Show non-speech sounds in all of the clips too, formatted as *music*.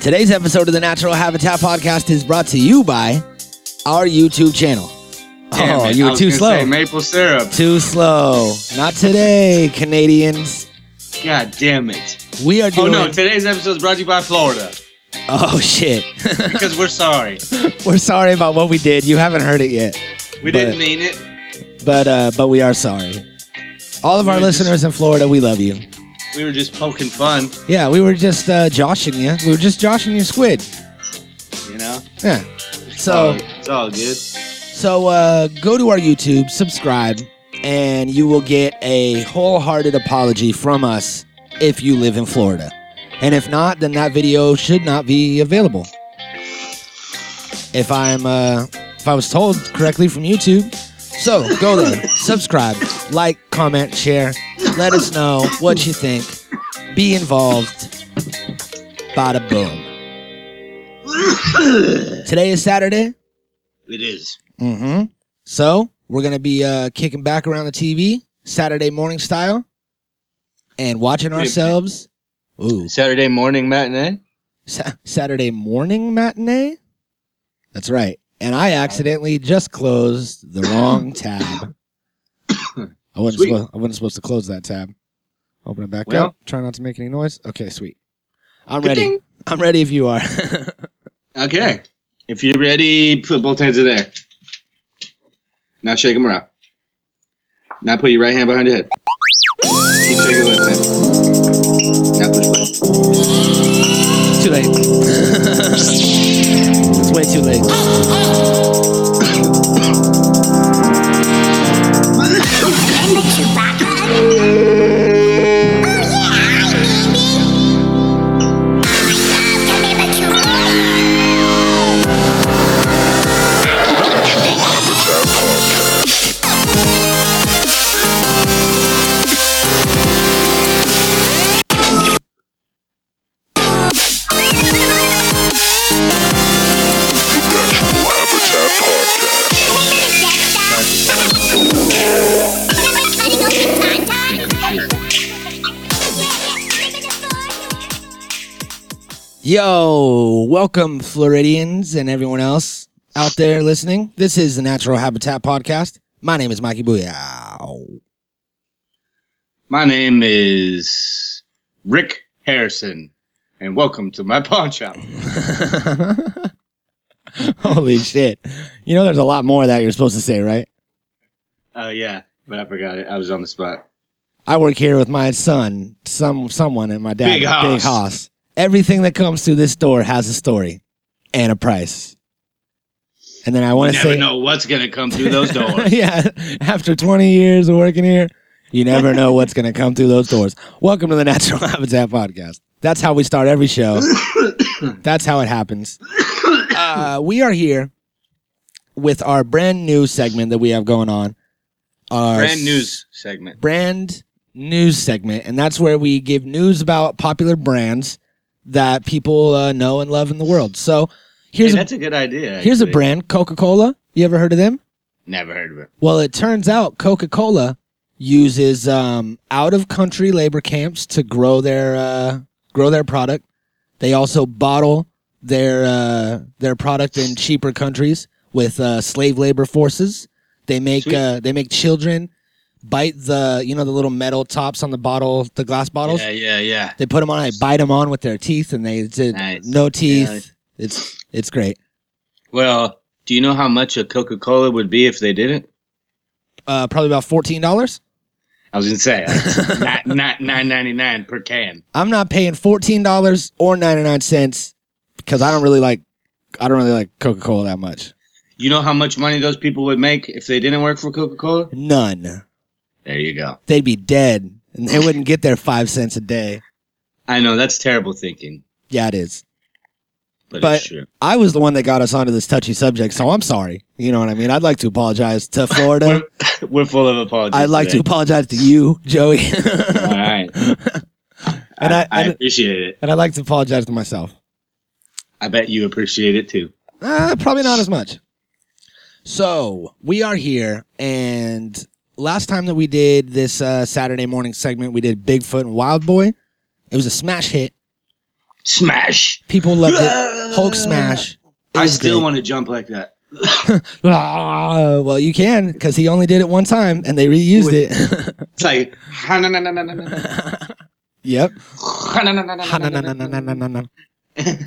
Today's episode of the Natural Habitat Podcast is brought to you by our YouTube channel. Damn oh, it, you were too slow. say maple syrup. Too slow. Not today, Canadians. God damn it. We are doing. Oh no, today's episode is brought to you by Florida. Oh, shit. *laughs* Because we're sorry. *laughs* We're sorry about what we did. You haven't heard it yet, We didn't mean it. but uh, but we are sorry. All of our listeners in Florida, we love you. We were just poking fun, Yeah, we were just uh, joshing you. We were just joshing your squid. you know? Yeah. So it's all good. so uh, go to our YouTube, subscribe, and you will get a wholehearted apology from us if you live in Florida. And if not, then that video should not be available. If I'm uh, if I was told correctly from YouTube. So go there, subscribe, like, comment, share. Let us know what you think. Be involved. Bada boom. Today is Saturday. It is. Mm-hmm. So we're gonna be uh, kicking back around the TV Saturday morning style, and watching Wait a minute. ourselves. Ooh, Saturday morning matinee? Sa- Saturday morning matinee. That's right. And I accidentally just closed the wrong *coughs* tab. *coughs* I wasn't Sweet. supposed. I wasn't supposed to close that tab. Open it back Well- up. Try not to make any noise. Okay, sweet. I'm ready. ding. I'm ready if you are. *laughs* Okay. If you're ready, put both hands in there. Now shake them around. Now put your right hand behind your head. Keep shaking left hand. Now push too late. Welcome Floridians and everyone else out there listening. This is the Natural Habitat Podcast. My name is Mikey Booyah. My name is Rick Harrison, and welcome to my pawn shop. *laughs* Holy shit. You know there's a lot more that you're supposed to say, right? Oh yeah, but I forgot it. I was on the spot. I work here with my son, some someone and my dad. Big Hoss. Big Hoss. Everything that comes through this door has a story and a price. And then I want to never say know what's gonna come through those *laughs* doors. yeah, after 20 years of working here, you never know what's going to come through those doors. Welcome to the Natural *laughs* Habitat Podcast. That's how we start every show. *coughs* That's how it happens. Uh, we are here with our brand new segment that we have going on. Our Brand news segment. brand news segment, and that's where we give news about popular brands that people uh, know and love in the world. So here's Hey, a that's a good idea. here's a brand, Coca Cola. You ever heard of them? Never heard of it. Well, it turns out Coca Cola uses um, out of country labor camps to grow their uh, grow their product. They also bottle their uh, their product in cheaper countries with uh, slave labor forces. They make uh, they make children bite the you know the little metal tops on the bottle, the glass bottles. Yeah, yeah, yeah. They put them on, they bite them on with their teeth, and they did Nice. no teeth. Yeah. It's it's great. Well, do you know how much a Coca Cola would be if they didn't? Uh, probably about fourteen dollars. I was gonna say like, nine nine nine ninety nine per can. I'm not paying fourteen dollars or ninety nine cents because I don't really like I don't really like Coca Cola that much. You know how much money those people would make if they didn't work for Coca Cola? None. There you go. They'd be dead, and they wouldn't get their five cents a day. I know that's terrible thinking, Yeah, it is. but, But- it's true. I was the one that got us onto this touchy subject, so I'm sorry. You know what I mean? I'd like to apologize to *laughs* Florida. We're, we're full of apologies. I'd like to apologize to you, Joey, All right. *laughs* And I- I, I and- appreciate it. and I'd like to apologize to myself. I bet you appreciate it too. Uh, probably not as much. So we are here, and last time that we did this uh, Saturday morning segment, we did Bigfoot and Wild Boy. It was a smash hit. Smash. People loved it. Hulk smash. It I still great. want to jump like that. *laughs* Ah, well, you can because he only did it one time and they reused it. *laughs* It's like. *laughs* Yep.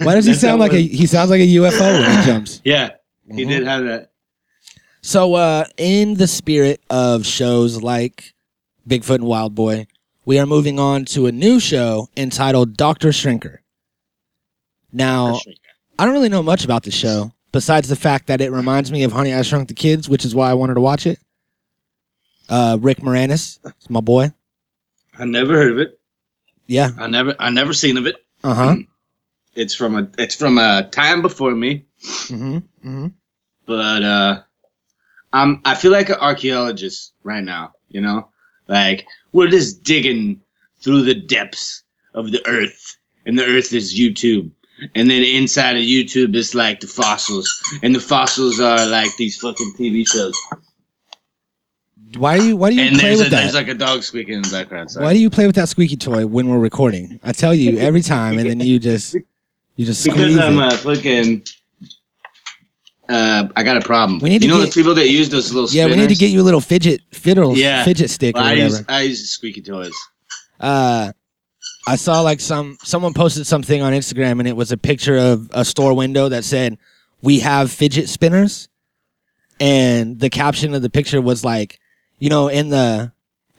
Why does he sound like a? He sounds like a UFO when he jumps. Yeah, he Mhm. did have that. So, uh, in the spirit of shows like Bigfoot and Wild Boy, we are moving on to a new show entitled Doctor Shrinker. Now, I don't really know much about the show besides the fact that it reminds me of Honey I Shrunk the Kids, which is why I wanted to watch it. Uh, Rick Moranis, it's my boy. I never heard of it. Yeah. I never, I never seen of it. Uh huh. It's from a, it's from a time before me. Mm-hmm. Mm-hmm. but uh I'm I feel like an archaeologist right now, you know? Like we're just digging through the depths of the earth. And the earth is YouTube. And then inside of YouTube is like the fossils. And the fossils are like these fucking TV shows. Why do you Why do you And play there's, a, with there's that? like a dog squeaking in the background. Sorry. Why do you play with that squeaky toy when we're recording? I tell you every time, and then you just you just *laughs* because I'm it. a fucking uh I got a problem. We need you to know get- those people that use those little Yeah, we need to get you a little fidget fiddle Yeah. fidget stick or I whatever. use I use squeaky toys. uh I saw like some someone posted something on Instagram and it was a picture of a store window that said we have fidget spinners and the caption of the picture was like you know in the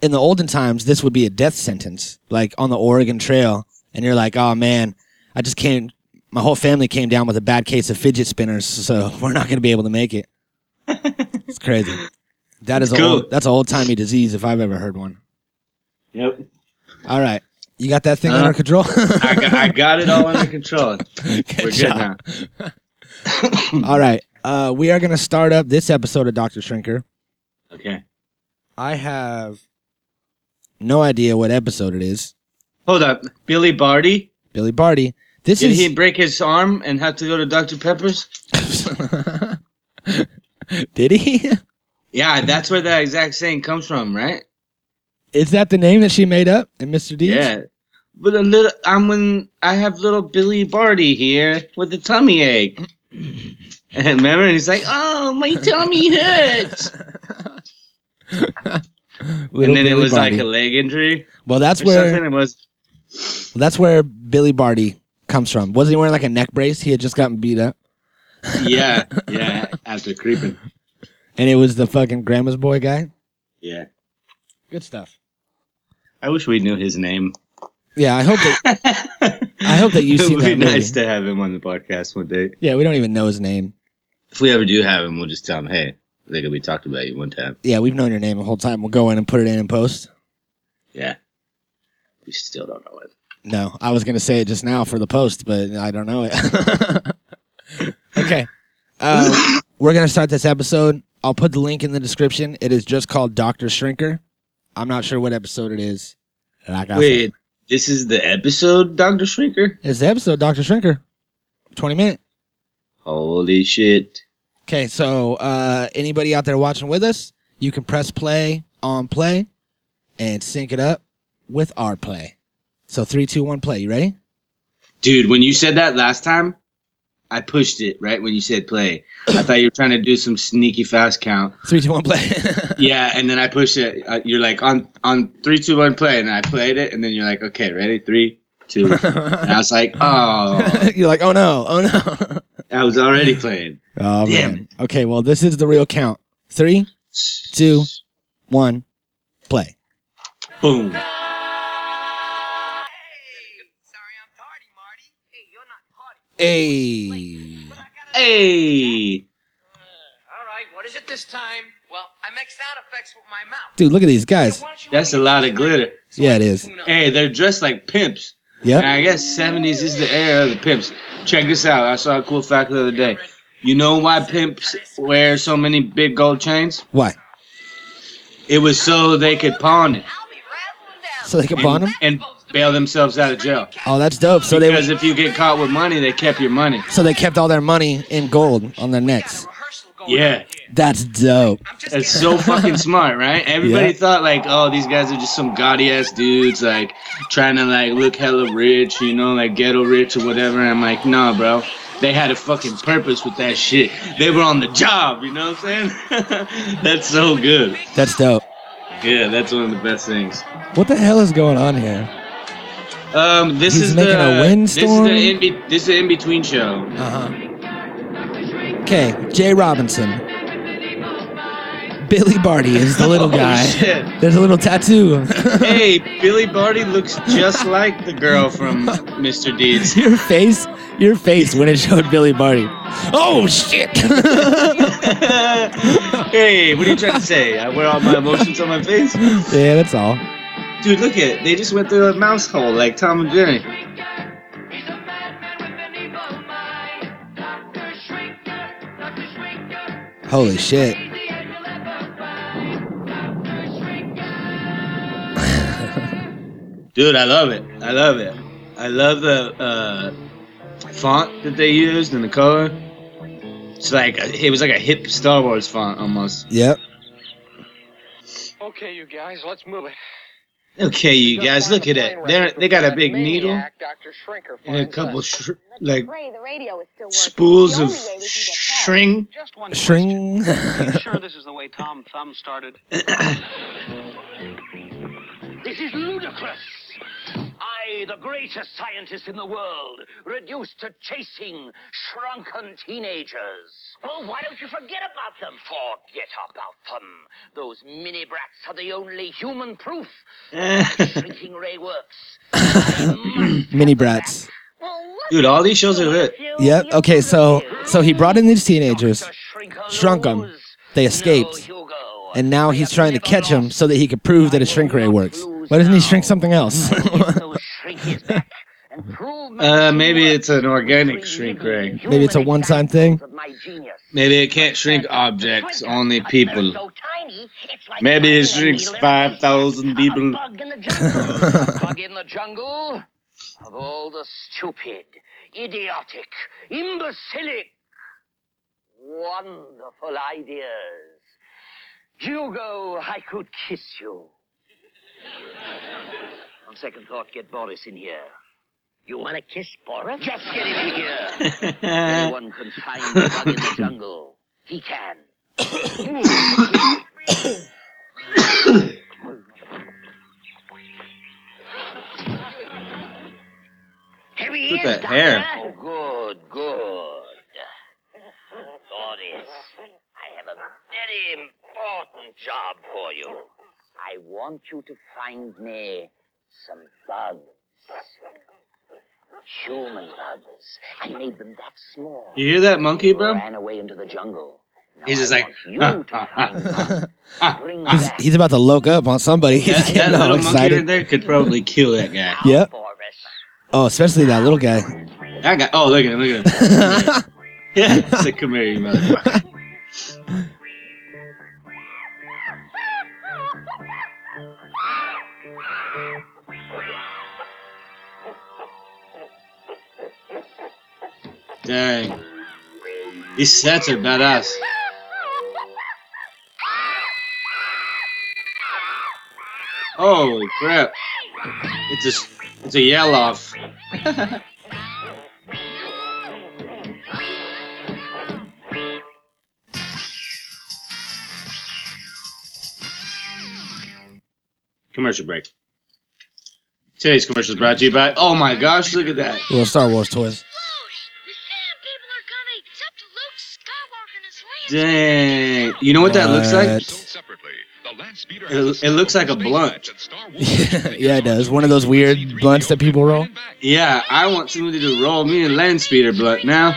in the olden times this would be a death sentence like on the Oregon Trail and you're like oh man I just came my whole family came down with a bad case of fidget spinners so *laughs* we're not going to be able to make it *laughs* it's crazy that is a Cool. old, that's an old timey disease if I've ever heard one Yep. all right you got that thing Uh, under control I got, I *laughs* got it all under control. Good We're good job. now. *coughs* All right. Uh, we are going to start up this episode of Dr. Shrinker. Okay. I have no idea what episode it is. Hold up. Billy Barty? Billy Barty. This Did is. he break his arm and have to go to Dr. Pepper's? *laughs* Did he? Yeah, that's where that exact saying comes from, right? Is that the name that she made up in Mr. Deeds? Yeah. But a little, I'm when I have little Billy Barty here with a tummy ache. And remember, and he's like, "Oh, my tummy hurts." *laughs* And then it was Barty. like a leg injury well, that's where. It was that's where Billy Barty comes from. Wasn't he wearing like a neck brace? He had just gotten beat up, yeah, yeah. *laughs* After creeping, and it was the fucking grandma's boy guy. yeah. Good stuff. I wish we knew his name. Yeah, I hope that. I hope that you've *laughs* it would be that movie. nice to have him on the podcast one day. Yeah, we don't even know his name. If we ever do have him, we'll just tell him, "Hey, I think we talked about you one time." Yeah, we've known your name the whole time. We'll go in and put it in and post. Yeah, we still don't know it. No, I was gonna say it just now for the post, but I don't know it. *laughs* okay, uh, we're gonna start this episode. I'll put the link in the description. It is just called Doctor Shrinker. I'm not sure what episode it is. Like I said, Wait, this is the episode, Doctor Shrinker. it's the episode Doctor Shrinker. Twenty minute. Holy shit! Okay, so uh, anybody out there watching with us, you can press play on play and sync it up with our play. So three, two, one, play. You ready? Dude, when you said that last time, I pushed it right when you said play. I thought you were trying to do some sneaky fast count. Three, two, one, play. *laughs* Yeah, and then I pushed it. Uh, you're like on on three, two, one, play, and I played it, and then you're like, okay, ready, three, two. *laughs* And I was like, oh, *laughs* You're like, oh no, oh no. I was already playing. Oh Damn man. Okay, well this is the real count. Three, two, one, play. Boom. Hey. But I. Hey. All right, what is it this time? Well, I make sound effects with my mouth. Dude, look at these guys. Why don't you That's a lot of my- glitter. Yeah, it is. Hey, they're dressed like pimps. Yeah. I guess 70s is the era of the pimps. Check this out. I saw a cool fact the other day. You know why pimps wear so many big gold chains? Why? It was so they could pawn it I'll be rattling down. So they could pawn them? and bail themselves out of jail. Oh, that's dope. So because they if you get caught with money, they kept your money. so they kept all their money in gold on their necks. Yeah. That's dope. That's so fucking smart, right? Everybody Yeah. thought like, oh, these guys are just some gaudy ass dudes, like trying to like look hella rich, you know, like ghetto rich or whatever. And I'm like, nah, bro. They had a fucking purpose with that shit. They were on the job, you know what I'm saying? *laughs* that's so good. That's dope. Yeah, that's one of the best things. What the hell is going on here? Um, this He's is making the a windstorm? This is the in this is the in between show. Uh huh. Okay, Jay Robinson. Billy Barty is the little *laughs* Oh, guy. shit. There's a little tattoo. hey, *laughs* Billy Barty looks just like the girl from *laughs* Mr. Deeds. your face, your face when it showed Billy Barty. Oh shit! hey, what are you trying to say? I wear all my emotions on my face? yeah, that's all. Dude, look at They just went through a mouse hole like Tom and Jerry. Holy shit! Dude, I love it. I love it. I love the uh, font that they used and the color. It's like a, it was like a hip Star Wars font almost. Yep. Okay, you guys, let's move it. Okay, you guys, look at it. They they got a big needle Dr. Shrinker and a couple sh- like Ray, the radio is still working. spools of only way we can get help. string. Just one Shring. question. Are you sure this is the way *laughs* Tom Thumb started? *laughs* This is ludicrous. I, the greatest scientist in the world, reduced to chasing shrunken teenagers. Well, why don't you forget about them? Forget about them. Those mini brats are the only human proof *laughs* shrinking ray works. *clears throat* Mini brats. back. Well, what Dude, all these shows are lit. Yep. Okay, so so he brought in these teenagers, shrunk Shrinker shrunk 'em. knows. They escaped, and now he's trying to catch them so that he could prove that a shrink ray works. Why doesn't he shrink something else? *laughs* Get those shrinkies back and prove Uh, maybe it's an organic shrink ray. Maybe it's a one-time thing? examples of my genius. Maybe it can't shrink objects, only people. bird so tiny, it's like Maybe it shrinks needle in a 5,000 people. A bug in the jungle. *laughs* bug in the jungle of all the stupid, idiotic, imbecilic, wonderful ideas. Hugo, I could kiss you. On second thought, get Boris in here. You want to kiss Boris? Just get him in here. *laughs* Anyone can find the bug in the *laughs* jungle. He can. Here he Look is, at that hair. Oh, good, good. Boris, I have a very important job for you. I want you to find me some bugs. Human bugs. I made them that small. You hear that monkey, bro? Ran away into the jungle. Now He's just I like, want you to *laughs* find them. Bring them he's he's about to loke up on somebody. *laughs* He's That, that getting all little monkey right there could probably kill that guy. Now, *laughs* Yep. Oh, especially that little guy. That guy. Oh, look at him! Look at him! yeah, it's like, come here, you motherfucker. Dang, these sets are badass. Holy crap! It's a it's a yell off. *laughs* Commercial break. Today's commercial is brought to you by. Oh my gosh! Look at that. Little Star Wars toys. Dang! You know what that looks like? What? Sold separately, the Land Speeder It- it looks like a blunt. match at Star Wars. *laughs* yeah, it does. One of those weird blunts that people roll. Yeah, I want somebody to roll me a land speeder blunt now.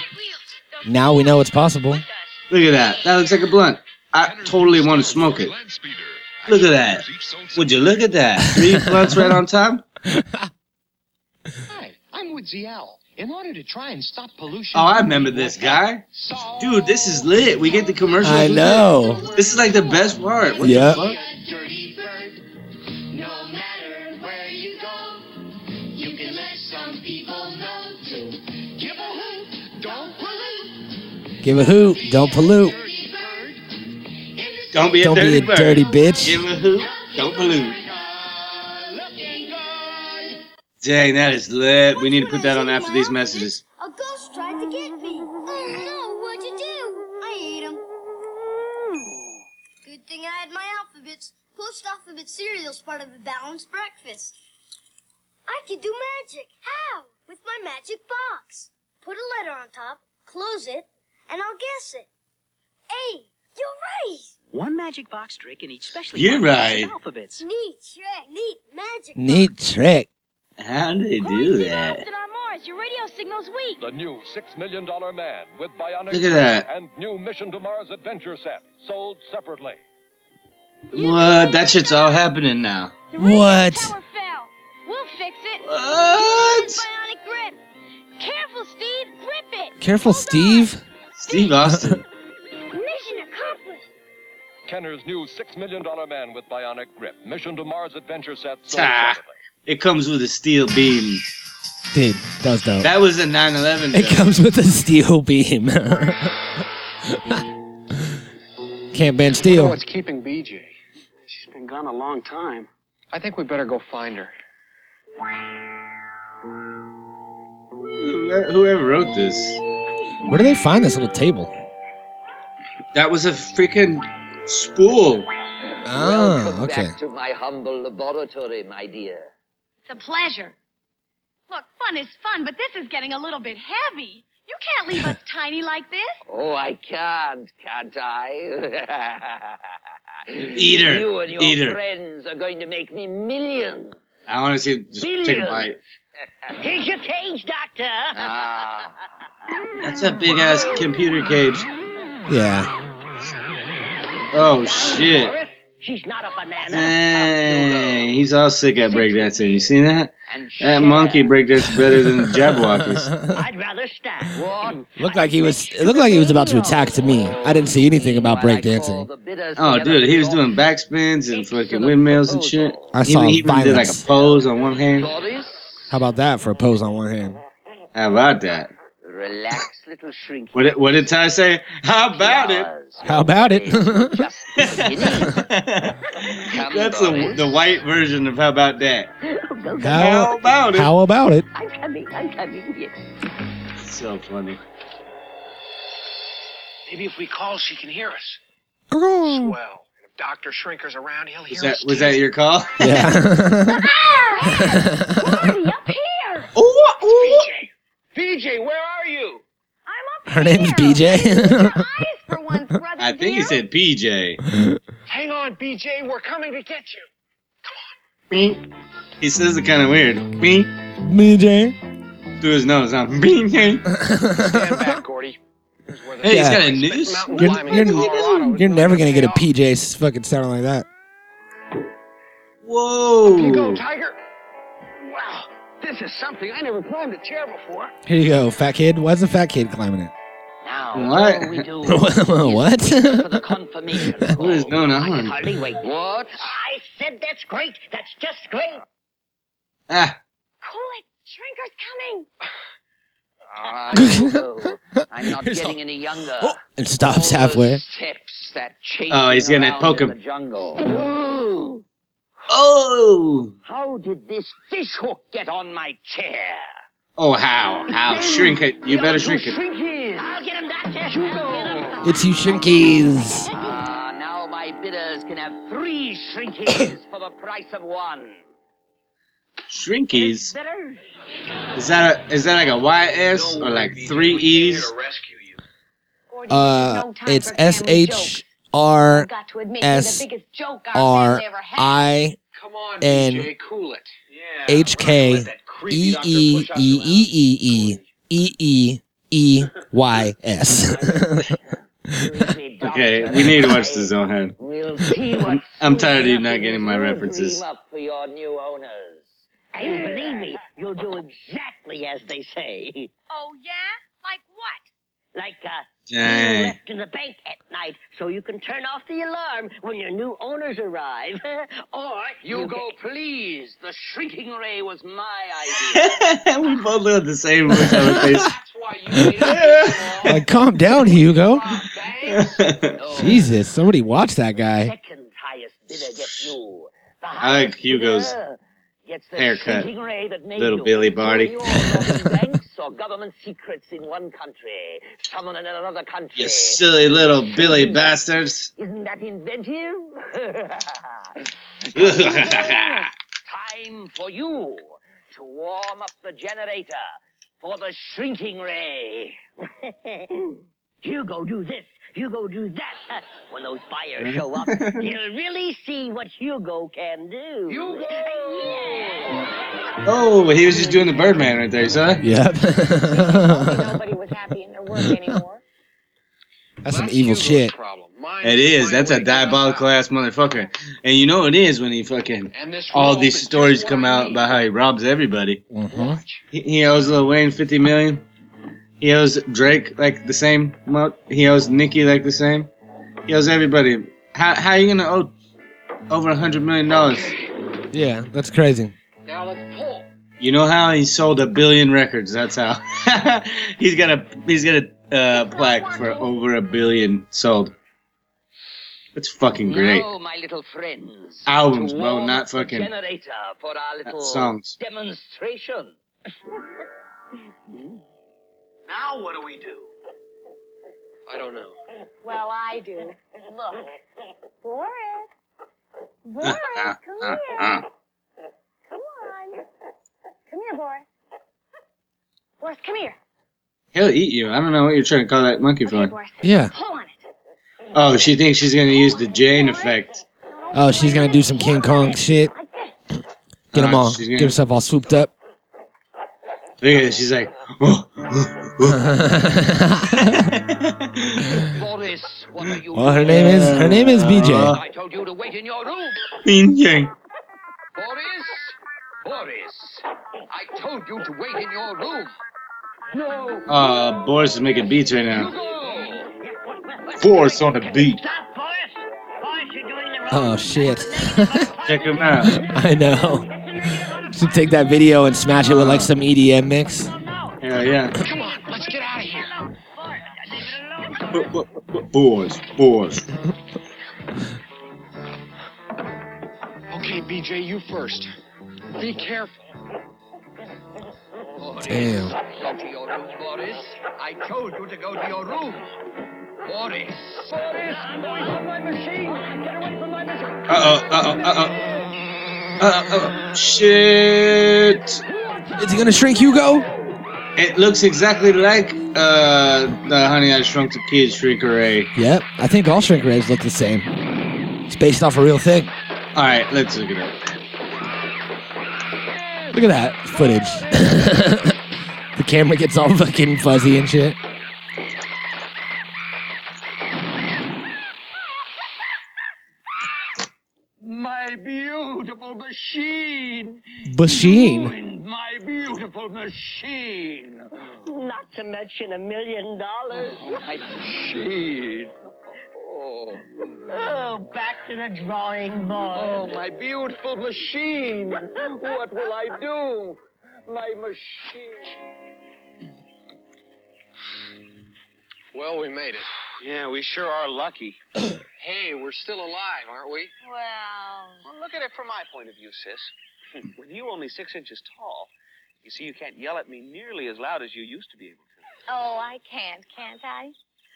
Now we know it's possible. Look at that. That looks like a blunt. I totally want to smoke it. Look at that. Would you look at that? Three *laughs* blunts right on top. Hi, I'm Woodsy Owl. In order to try and stop pollution. Oh, I remember this guy. Dude, this is lit. We get the commercial. I know. it. This is like the best part. What Yeah. the fuck? Dirty bird. No matter where you go, you can let some people know to give a hoot, don't pollute. Give a hoot. Don't pollute. Dirty bird. Don't be a Don't dirty be a bird. dirty bitch. Give a hoot. Don't pollute. Dang, that is lit. We need to put that on after these messages. A ghost tried to get me. Oh no, what'd you do? I ate him. Good thing I had my alphabets. Post alphabet cereal's part of a balanced breakfast. I could do magic. How? With my magic box. Put a letter on top, close it, and I'll guess it. A. You're right. One magic box trick in each specially You're marked right. alphabets. Neat trick. Neat magic. Neat trick. How do they do that? Your radio signal's weak. The new $6 million man with bionic Look at that. and new Mission to Mars adventure set sold separately. What? That shit's all happening now. What? Tower fell. We'll fix it. What? Bionic grip. Careful, Steve. Grip it. Careful, Steve. Steve Austin. Mission accomplished. Kenner's new $6 million man with bionic grip. Mission to Mars adventure set sold Ah. separately. It comes with a steel beam. Dude, that was dope. That was a 9/11. It comes with a steel beam. Can't bend steel. what's keeping BJ? She's been gone a long time. I think we better go find her. Whoever whoever wrote this, Where do they find this little table? that was a freaking spool. Ah, Welcome okay. back to my humble laboratory, my dear. It's a pleasure. Look, fun is fun, but this is getting a little bit heavy. You can't leave us *laughs* tiny like this. Oh, I can't, can't I? *laughs* Eat her. You and your Eat her. friends are going to make me millions. I want to see. Just take a bite. *laughs* Here's your cage, Doctor. Ah. That's a big ass computer cage. Yeah. Oh shit! She's not a banana. Dang, he's all sick at breakdancing. You seen that? That monkey breakdances better than the Jabbawockeez. *laughs* I'd rather stand. What? looked like he was. It looked like he was about to attack to me. I didn't see anything about breakdancing. Oh, dude, he was doing backspins and fucking windmills and shit. I He saw even, he even did like a pose on one hand. How about that for a pose on one hand? How about that? Relax, little shrink. What did, what did Ty say? How about it? How about it? *laughs* That's the, the white version of how about that? How about it? How about it? I'm coming, I'm coming. Yes. So funny. Maybe if we call, she can hear us. Oh. Swell. And if Dr. Shrinker's around, he'll hear Was that us. was too. that your call? Yeah. *laughs* *laughs* Marty, up here. BJ. BJ, where are you? I'm up Her here. name's BJ. Your for *laughs* once, brother I think he said PJ. Hang on, BJ. We're coming to get you. Beep. He says it kind of weird. Me. BJ. Through his nose. Huh? Beep. *laughs* Stand back, Gordy. Here's where the Hey, he's Yeah. got a noose. Mountain You're, climbing you're, in Colorado is you're never gonna get a day. PJ fucking sounding like that. Up you go, Whoa. Tiger. Wow, this is something. I never climbed a chair before. Here you go, fat kid. Why's the fat kid climbing it? Now, What? all we do what? is wait for the confirmation. *laughs* What is going I can on? hardly wait. What? I said that's great. That's just great. Ah. Cool it. Shrinker's coming. *laughs* I'm not Here's getting all- any younger. Oh, it stops All halfway. those Steps that Oh, he's gonna around poke in him. The jungle. Ooh, Oh. how did this fish hook get on my chair? Oh, how? How? Shrink it. You better shrink it. Shrinkies. I'll get him, Doctor. You go. It's you shrinkies. Ah, now my bidders can have three shrinkies for the price of one. Shrinkies. Is that a, is that like a Y S YS or like three E's? rescue you. Uh, no it's S H jokes. R I've got to admit, you're S the biggest joke our R family ever had. I Come on, And BJ. Cool it. Yeah. H K Let that creepy E doctor E push us E around. E E E E E E Y S. *laughs* Okay, we need to watch the Zone Head. We'll see what *laughs* I'm tired of you not getting my references. dream up for your new owners. And believe me, you'll do exactly as they say. Oh, yeah? Like what? Like uh, Dang. being left in the bank at night so you can turn off the alarm when your new owners arrive. *laughs* or you go, please, the shrinking ray was my *laughs* idea. we both look at the same look on our face. That's why you made it. like, *laughs* uh, calm down, Hugo. Bang. Jesus, somebody watch that guy. Second highest bidder gets you. The I like highest Hugo's bidder gets the haircut. shrinking ray that made Little you. Billy Barty. You're robbing banks or government secrets in one country, someone in another country. You silly little Billy bastards. Isn't that inventive? *laughs* Time for you to warm up the generator for the shrinking ray. *laughs* you go do this. You go do that. When those fires show up, *laughs* you'll really see what Hugo can do. Hugo! Oh, he was just doing the Birdman right there, you saw that? Yep. Nobody was happy in their work anymore. That's some evil shit. It is. That's a diabolical ass motherfucker. And you know it is when he fucking all these stories come out about how he robs everybody. Mhm. He, he owes Lil Wayne fifty million. He owes Drake like the same amount. He owes Nicki like the same. He owes everybody. How how you gonna owe over a hundred million dollars? Yeah, that's crazy. Now let's pull. You know how he sold a billion records? That's how. *laughs* he's got a he's got a uh, plaque for over a billion sold. That's fucking great. Now, my little friends. Albums, bro, not fucking- generator for our little songs. demonstration. *laughs* Now what do we do? I don't know. Well, I do. Look. Boris. Boris, come here. Come on. Come here, Boris. Boris, come here. He'll eat you. I don't know what you're trying to call that monkey for. Yeah. Pull on it. Oh, she thinks she's gonna use the Jane effect. Oh, she's gonna do some King Kong shit. Get him Uh, all, she's get gonna- herself all swooped up. Look at it. She's like, *gasps* oh, *laughs* Boris, what are you Well, her name is her name is BJ. I told you to wait in your room. Mean Jane. Boris? Boris, I told you to wait in your room. No. Uh, Boris is making beats right now. Boris on the beat. Oh shit. Check him out. *laughs* I know. Should take that video and smash it with like some EDM mix. Hell yeah. Come on, let's get out of here. B- b- b- Boris, Boris. Okay, BJ, you first. Be careful. Damn. Go to your room, Boris. I told you to go to your room. Boris. Boris, away from my machine. Get away from my machine. Uh oh, uh oh, uh oh. Uh oh. Shit. Is he gonna shrink Hugo? It looks exactly like uh the Honey I Shrunk the Kids Shrink Ray. Yep. I think all shrink rays look the same. It's based off a real thing. All right, let's look at it. Look at that footage. *laughs* the camera gets all fucking fuzzy and shit. My beautiful machine. Machine. Ruined my beautiful machine. Not to mention a million dollars. *laughs* My machine. Oh. oh, back to the drawing board. Oh, my beautiful machine. what will I do? My machine. Well, we made it. Yeah, we sure are lucky. hey, we're still alive, aren't we? Well, Well, look at it from my point of view, sis. With you only six inches tall, you see, you can't yell at me nearly as loud as you used to be able to. oh, I can't, can't I?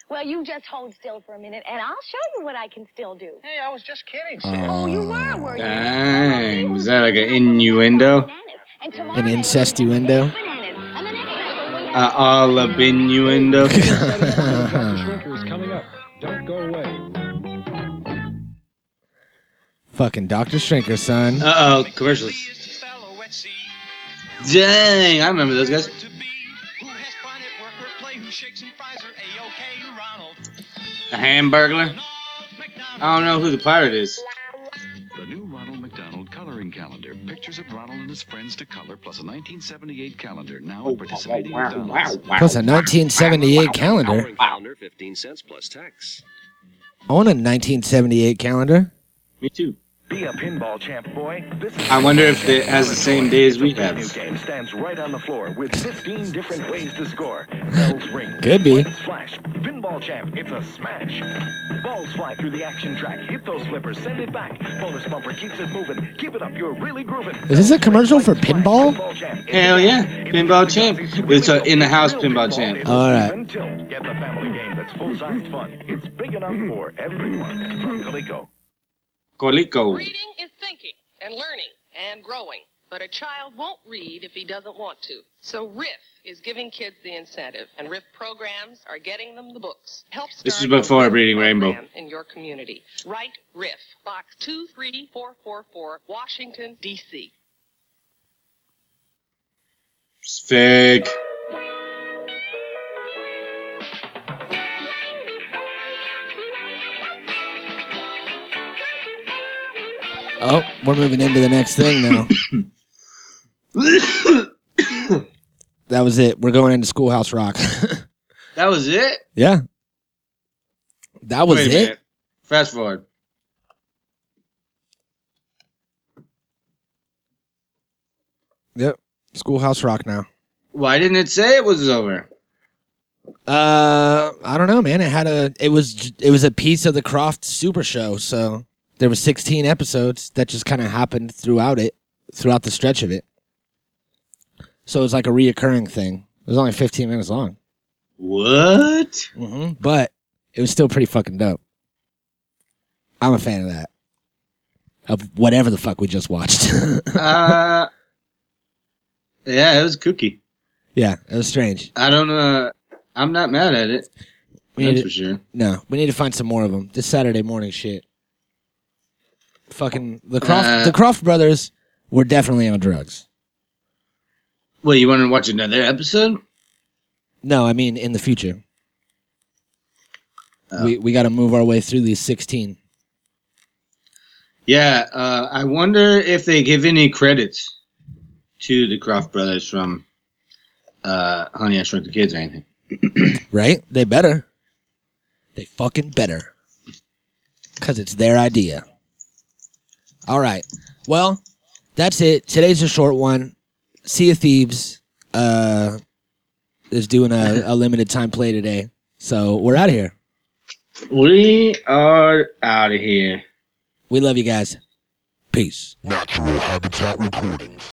Well, you just hold still for a minute, and I'll show you what I can still do. Hey, I was just kidding, sis. Oh, you were, were you? Dang, was that like an innuendo? An incestuendo. Uh, all of innuendo. Fucking Dr. Shrinker, son. Uh oh, commercials. Dang, I remember those guys. A hamburglar? I don't know who the pirate is. The new Ronald McDonald coloring calendar. Pictures of Ronald and his friends to color, plus a 1978 calendar now at participating McDonald's. Plus a 1978 calendar. Calendar, 15 cents plus tax. I want a 1978 calendar. Me too. Be a pinball champ, boy. This I wonder if it has the same days we have. New game stands right on the floor with 15 different ways to score. Bells ring. Could be. Lights Flash. Pinball champ, it's a smash. Balls fly through the action track. Hit those flippers. Send it back. Bonus bumper keeps it moving. Keep it up. You're really grooving. Is this a commercial for pinball? Hell yeah, pinball champ. It's a in the house pinball champ. All right. Until get the family game that's full-sized fun. It's big enough for everyone. From Coleco. Coleco. Reading is thinking and learning and growing. But a child won't read if he doesn't want to. So RIF is giving kids the incentive, and RIF programs are getting them the books. Help This is start a before Reading Rainbow. In your community. Write RIF, Box 23444, Washington, D.C. Fake. Oh, we're moving into the next thing now. *coughs* that was it. We're going into Schoolhouse Rock. *laughs* That was it. yeah. That was Wait a it. minute. Fast forward. Yep. Schoolhouse Rock now. Why didn't it say it was over? Uh, I don't know, man. It had a. It was. It was a piece of the Krofft Super Show. So there was 16 episodes that just kind of happened throughout it, throughout the stretch of it. So it was like a reoccurring thing. It was only 15 minutes long. What? hmm But it was still pretty fucking dope. I'm a fan of that. Of whatever the fuck we just watched. *laughs* uh, yeah, it was kooky. yeah, it was strange. I don't know. I'm not mad at it. We That's need for sure. No, we need to find some more of them. This Saturday morning shit. Fucking the Krofft, Uh, the Krofft brothers were definitely on drugs. Well, you want to watch another episode? No, I mean in the future. Oh. We we got to move our way through these 16. Yeah, uh, I wonder if they give any credits to the Krofft brothers from uh, Honey I Shrunk the Kids or anything. *clears throat* Right? They better. They fucking better. Cuz it's their idea. All right. Well, that's it. Today's a short one. Sea of Thieves uh is doing a, a *laughs* limited time play today. So, we're out of here. We are out of here. We love you guys. Peace. Natural Habitat Recordings.